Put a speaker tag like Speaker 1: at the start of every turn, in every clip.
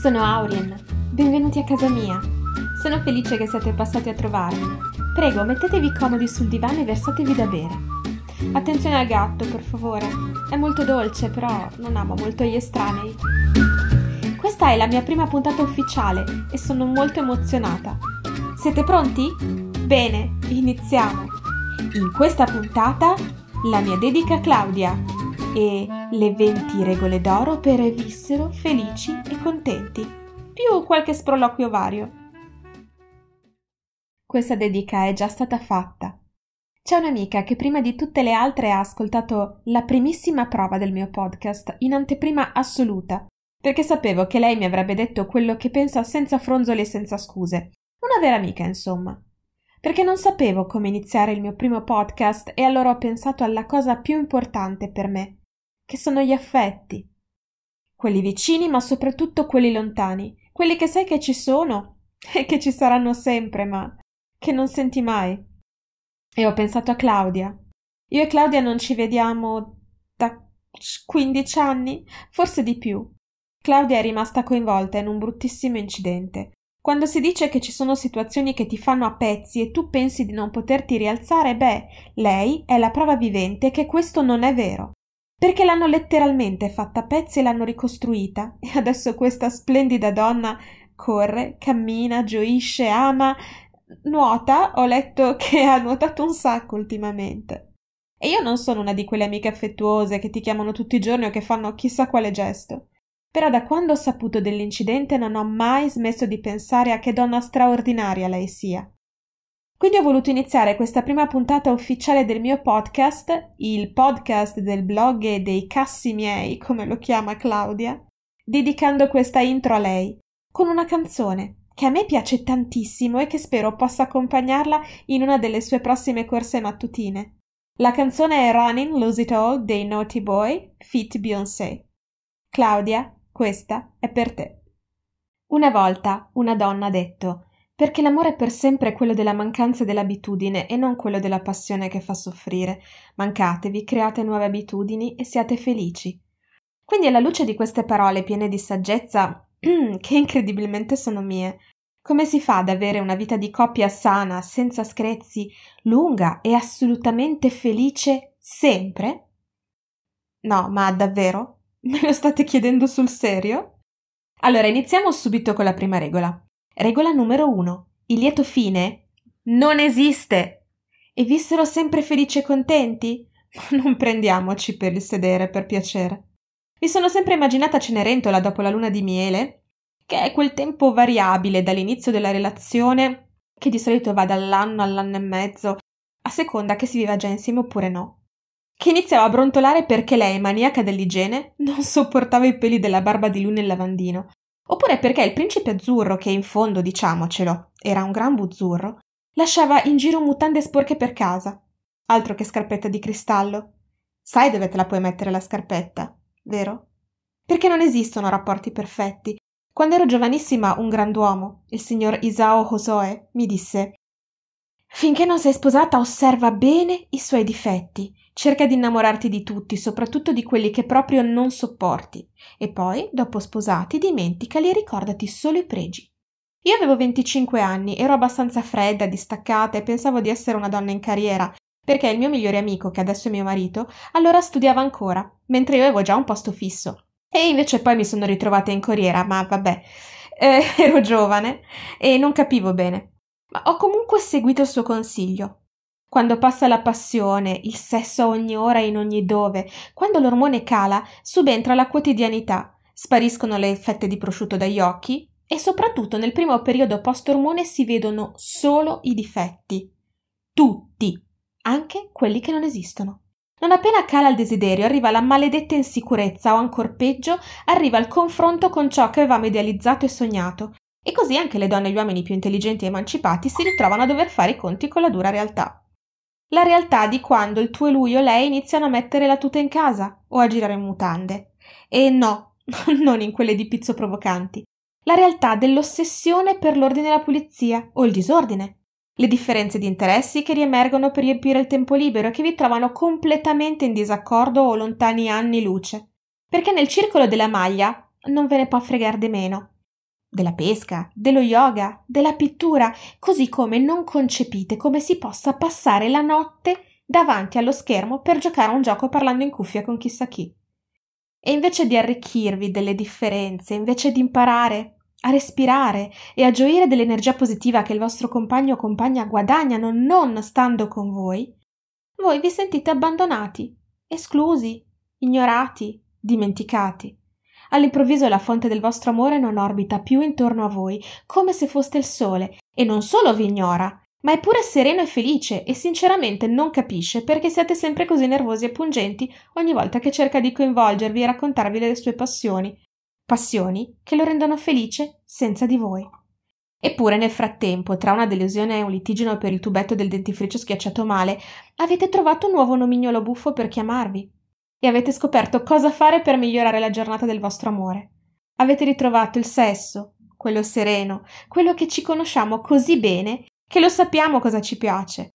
Speaker 1: Sono Aurien, benvenuti a casa mia. Sono felice che siate passati a trovarmi. Prego, mettetevi comodi sul divano e versatevi da bere. Attenzione al gatto, per favore. È molto dolce, però non ama molto gli estranei. Questa è la mia prima puntata ufficiale e sono molto emozionata. Siete pronti? Bene, iniziamo. In questa puntata la mia dedica Claudia e le 20 regole d'oro per vissero felici e contenti, più qualche sproloquio vario. Questa dedica è già stata fatta. C'è un'amica che prima di tutte le altre ha ascoltato la primissima prova del mio podcast in anteprima assoluta, perché sapevo che lei mi avrebbe detto quello che pensa senza fronzoli e senza scuse. Una vera amica, insomma. Perché non sapevo come iniziare il mio primo podcast e allora ho pensato alla cosa più importante per me, che sono gli affetti. Quelli vicini, ma soprattutto quelli lontani, quelli che sai che ci sono e che ci saranno sempre, ma che non senti mai. E ho pensato a Claudia. Io e Claudia non ci vediamo da 15 anni, forse di più. Claudia è rimasta coinvolta in un bruttissimo incidente. Quando si dice che ci sono situazioni che ti fanno a pezzi e tu pensi di non poterti rialzare, beh, lei è la prova vivente che questo non è vero perché l'hanno letteralmente fatta a pezzi e l'hanno ricostruita e adesso questa splendida donna corre, cammina, gioisce, ama, nuota, ho letto che ha nuotato un sacco ultimamente. E io non sono una di quelle amiche affettuose che ti chiamano tutti i giorni o che fanno chissà quale gesto. Però da quando ho saputo dell'incidente non ho mai smesso di pensare a che donna straordinaria lei sia. Quindi ho voluto iniziare questa prima puntata ufficiale del mio podcast, il podcast del blog e dei cassi miei, come lo chiama Claudia, dedicando questa intro a lei, con una canzone che a me piace tantissimo e che spero possa accompagnarla in una delle sue prossime corse mattutine. La canzone è Running Lose It All dei Naughty Boy, Fit Beyoncé. Claudia, questa è per te. Una volta una donna ha detto perché l'amore per sempre è quello della mancanza dell'abitudine e non quello della passione che fa soffrire. Mancatevi, create nuove abitudini e siate felici. Quindi alla luce di queste parole piene di saggezza, che incredibilmente sono mie, come si fa ad avere una vita di coppia sana, senza screzi, lunga e assolutamente felice sempre? No, ma davvero? Me lo state chiedendo sul serio? Allora iniziamo subito con la prima regola. Regola numero uno. Il lieto fine non esiste. E vissero sempre felici e contenti? Non prendiamoci per il sedere, per piacere. Mi sono sempre immaginata Cenerentola dopo la luna di miele, che è quel tempo variabile dall'inizio della relazione, che di solito va dall'anno all'anno e mezzo, a seconda che si viva già insieme oppure no. Che iniziava a brontolare perché lei, maniaca dell'igiene, non sopportava i peli della barba di lui nel lavandino oppure perché il principe azzurro, che in fondo, diciamocelo, era un gran buzzurro, lasciava in giro mutande sporche per casa. Altro che scarpetta di cristallo. Sai dove te la puoi mettere la scarpetta, vero? Perché non esistono rapporti perfetti. Quando ero giovanissima, un grand'uomo, il signor Isao Hosoe, mi disse Finché non sei sposata, osserva bene i suoi difetti Cerca di innamorarti di tutti, soprattutto di quelli che proprio non sopporti, e poi, dopo sposati, dimenticali e ricordati solo i pregi. Io avevo 25 anni, ero abbastanza fredda, distaccata e pensavo di essere una donna in carriera, perché il mio migliore amico, che adesso è mio marito, allora studiava ancora, mentre io avevo già un posto fisso. E invece poi mi sono ritrovata in corriera, ma vabbè, eh, ero giovane e non capivo bene. Ma ho comunque seguito il suo consiglio. Quando passa la passione, il sesso a ogni ora e in ogni dove, quando l'ormone cala, subentra la quotidianità, spariscono le fette di prosciutto dagli occhi e soprattutto nel primo periodo post-ormone si vedono solo i difetti. Tutti, anche quelli che non esistono. Non appena cala il desiderio, arriva la maledetta insicurezza o ancor peggio, arriva il confronto con ciò che avevamo idealizzato e sognato. E così anche le donne e gli uomini più intelligenti e emancipati si ritrovano a dover fare i conti con la dura realtà la realtà di quando il tuo lui o lei iniziano a mettere la tuta in casa o a girare in mutande. E no, non in quelle di pizzo provocanti. La realtà dell'ossessione per l'ordine e la pulizia o il disordine. Le differenze di interessi che riemergono per riempire il tempo libero e che vi trovano completamente in disaccordo o lontani anni luce. Perché nel circolo della maglia non ve ne può fregare di meno. Della pesca, dello yoga, della pittura, così come non concepite come si possa passare la notte davanti allo schermo per giocare a un gioco parlando in cuffia con chissà chi. E invece di arricchirvi delle differenze, invece di imparare a respirare e a gioire dell'energia positiva che il vostro compagno o compagna guadagnano non stando con voi, voi vi sentite abbandonati, esclusi, ignorati, dimenticati. All'improvviso la fonte del vostro amore non orbita più intorno a voi, come se foste il sole, e non solo vi ignora, ma è pure sereno e felice e sinceramente non capisce perché siete sempre così nervosi e pungenti ogni volta che cerca di coinvolgervi e raccontarvi le sue passioni. Passioni che lo rendono felice senza di voi. Eppure nel frattempo, tra una delusione e un litigino per il tubetto del dentifricio schiacciato male, avete trovato un nuovo nomignolo buffo per chiamarvi e avete scoperto cosa fare per migliorare la giornata del vostro amore. Avete ritrovato il sesso, quello sereno, quello che ci conosciamo così bene che lo sappiamo cosa ci piace.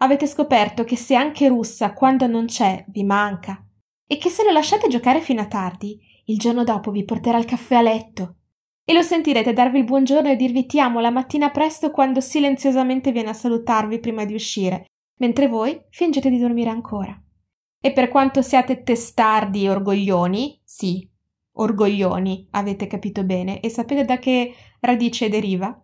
Speaker 1: Avete scoperto che se anche russa quando non c'è vi manca e che se lo lasciate giocare fino a tardi, il giorno dopo vi porterà il caffè a letto e lo sentirete darvi il buongiorno e dirvi ti amo la mattina presto quando silenziosamente viene a salutarvi prima di uscire, mentre voi fingete di dormire ancora. E per quanto siate testardi e orgoglioni, sì, orgoglioni, avete capito bene, e sapete da che radice deriva?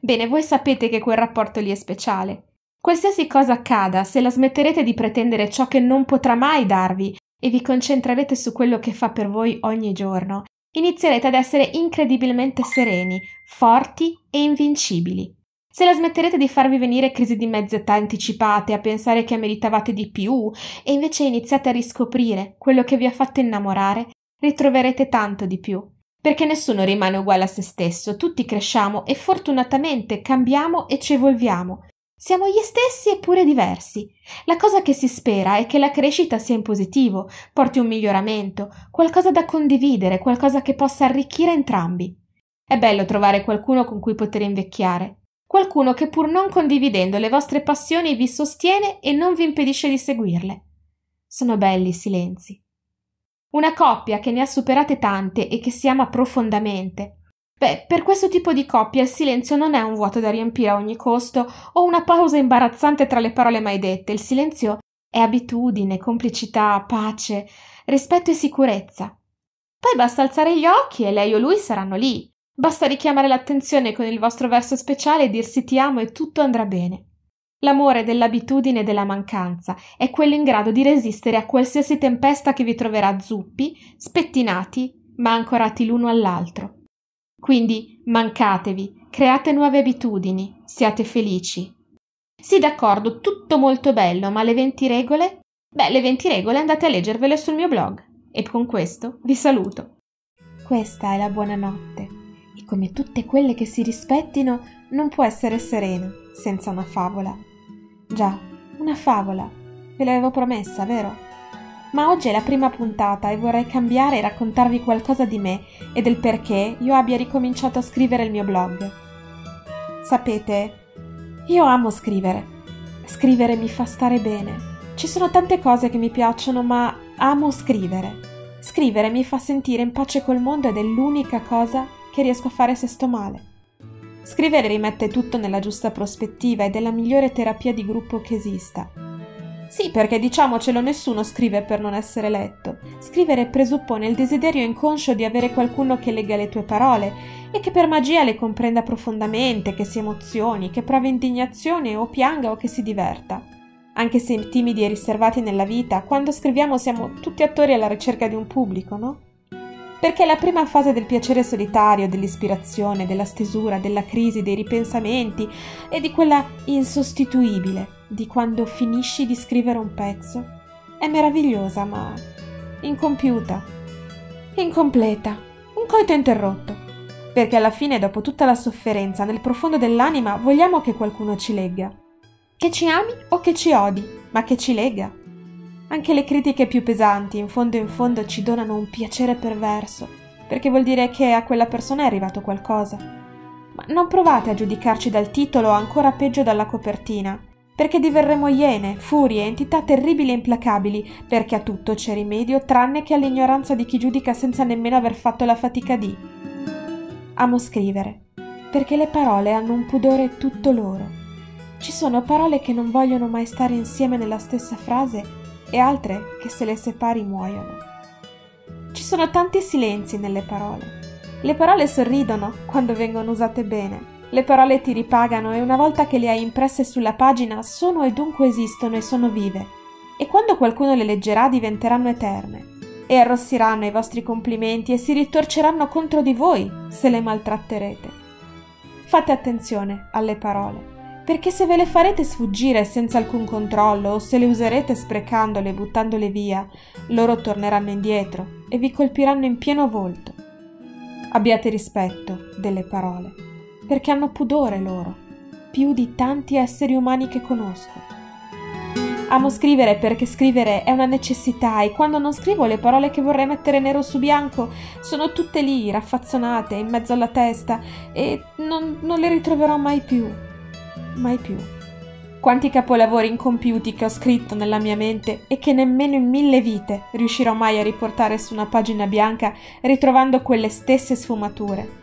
Speaker 1: Bene, voi sapete che quel rapporto lì è speciale. Qualsiasi cosa accada, se la smetterete di pretendere ciò che non potrà mai darvi e vi concentrerete su quello che fa per voi ogni giorno, inizierete ad essere incredibilmente sereni, forti e invincibili. Se la smetterete di farvi venire crisi di mezz'età anticipate, a pensare che meritavate di più, e invece iniziate a riscoprire quello che vi ha fatto innamorare, ritroverete tanto di più. Perché nessuno rimane uguale a se stesso, tutti cresciamo e fortunatamente cambiamo e ci evolviamo. Siamo gli stessi eppure diversi. La cosa che si spera è che la crescita sia in positivo, porti un miglioramento, qualcosa da condividere, qualcosa che possa arricchire entrambi. È bello trovare qualcuno con cui poter invecchiare, qualcuno che pur non condividendo le vostre passioni vi sostiene e non vi impedisce di seguirle. Sono belli i silenzi. Una coppia che ne ha superate tante e che si ama profondamente. Beh, per questo tipo di coppia il silenzio non è un vuoto da riempire a ogni costo o una pausa imbarazzante tra le parole mai dette. Il silenzio è abitudine, complicità, pace, rispetto e sicurezza. Poi basta alzare gli occhi e lei o lui saranno lì, Basta richiamare l'attenzione con il vostro verso speciale e dirsi ti amo e tutto andrà bene. L'amore dell'abitudine e della mancanza è quello in grado di resistere a qualsiasi tempesta che vi troverà zuppi, spettinati, ma ancorati l'uno all'altro. Quindi mancatevi, create nuove abitudini, siate felici. Sì, d'accordo, tutto molto bello, ma le 20 regole? Beh, le 20 regole andate a leggervele sul mio blog. E con questo vi saluto. Questa è la buonanotte come tutte quelle che si rispettino, non può essere serena senza una favola. Già, una favola. Ve l'avevo promessa, vero? Ma oggi è la prima puntata e vorrei cambiare e raccontarvi qualcosa di me e del perché io abbia ricominciato a scrivere il mio blog. Sapete, io amo scrivere. Scrivere mi fa stare bene. Ci sono tante cose che mi piacciono, ma amo scrivere. Scrivere mi fa sentire in pace col mondo ed è l'unica cosa che riesco a fare se sto male. Scrivere rimette tutto nella giusta prospettiva ed è la migliore terapia di gruppo che esista. Sì, perché diciamocelo, nessuno scrive per non essere letto. Scrivere presuppone il desiderio inconscio di avere qualcuno che legga le tue parole e che per magia le comprenda profondamente, che si emozioni, che provi indignazione o pianga o che si diverta. Anche se timidi e riservati nella vita, quando scriviamo siamo tutti attori alla ricerca di un pubblico, no? Perché la prima fase del piacere solitario, dell'ispirazione, della stesura, della crisi, dei ripensamenti e di quella insostituibile di quando finisci di scrivere un pezzo. È meravigliosa ma incompiuta, incompleta, un coito interrotto, perché alla fine, dopo tutta la sofferenza, nel profondo dell'anima vogliamo che qualcuno ci legga, che ci ami o che ci odi, ma che ci lega. Anche le critiche più pesanti in fondo in fondo ci donano un piacere perverso, perché vuol dire che a quella persona è arrivato qualcosa. Ma non provate a giudicarci dal titolo o ancora peggio dalla copertina, perché diverremo iene, furie, entità terribili e implacabili, perché a tutto c'è rimedio tranne che all'ignoranza di chi giudica senza nemmeno aver fatto la fatica di. Amo scrivere, perché le parole hanno un pudore tutto loro. Ci sono parole che non vogliono mai stare insieme nella stessa frase e altre che se le separi muoiono. Ci sono tanti silenzi nelle parole. Le parole sorridono quando vengono usate bene. Le parole ti ripagano e una volta che le hai impresse sulla pagina sono e dunque esistono e sono vive. E quando qualcuno le leggerà diventeranno eterne e arrossiranno i vostri complimenti e si ritorceranno contro di voi se le maltratterete. Fate attenzione alle parole, perché se ve le farete sfuggire senza alcun controllo o se le userete sprecandole e buttandole via, loro torneranno indietro e vi colpiranno in pieno volto. Abbiate rispetto delle parole, perché hanno pudore loro, più di tanti esseri umani che conosco. Amo scrivere perché scrivere è una necessità e quando non scrivo le parole che vorrei mettere nero su bianco sono tutte lì, raffazzonate, in mezzo alla testa e non, non le ritroverò mai più. Mai più. Quanti capolavori incompiuti che ho scritto nella mia mente e che nemmeno in mille vite riuscirò mai a riportare su una pagina bianca ritrovando quelle stesse sfumature.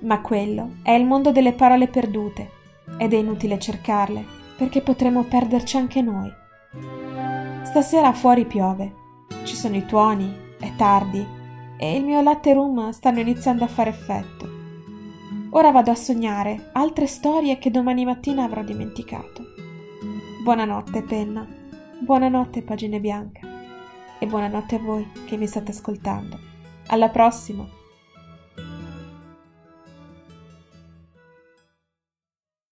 Speaker 1: Ma quello è il mondo delle parole perdute ed è inutile cercarle perché potremo perderci anche noi. Stasera fuori piove, ci sono i tuoni, è tardi e il mio latte rum stanno iniziando a fare effetto. Ora vado a sognare altre storie che domani mattina avrò dimenticato. Buonanotte, penna. Buonanotte, pagine bianche. E buonanotte a voi che mi state ascoltando. Alla prossima!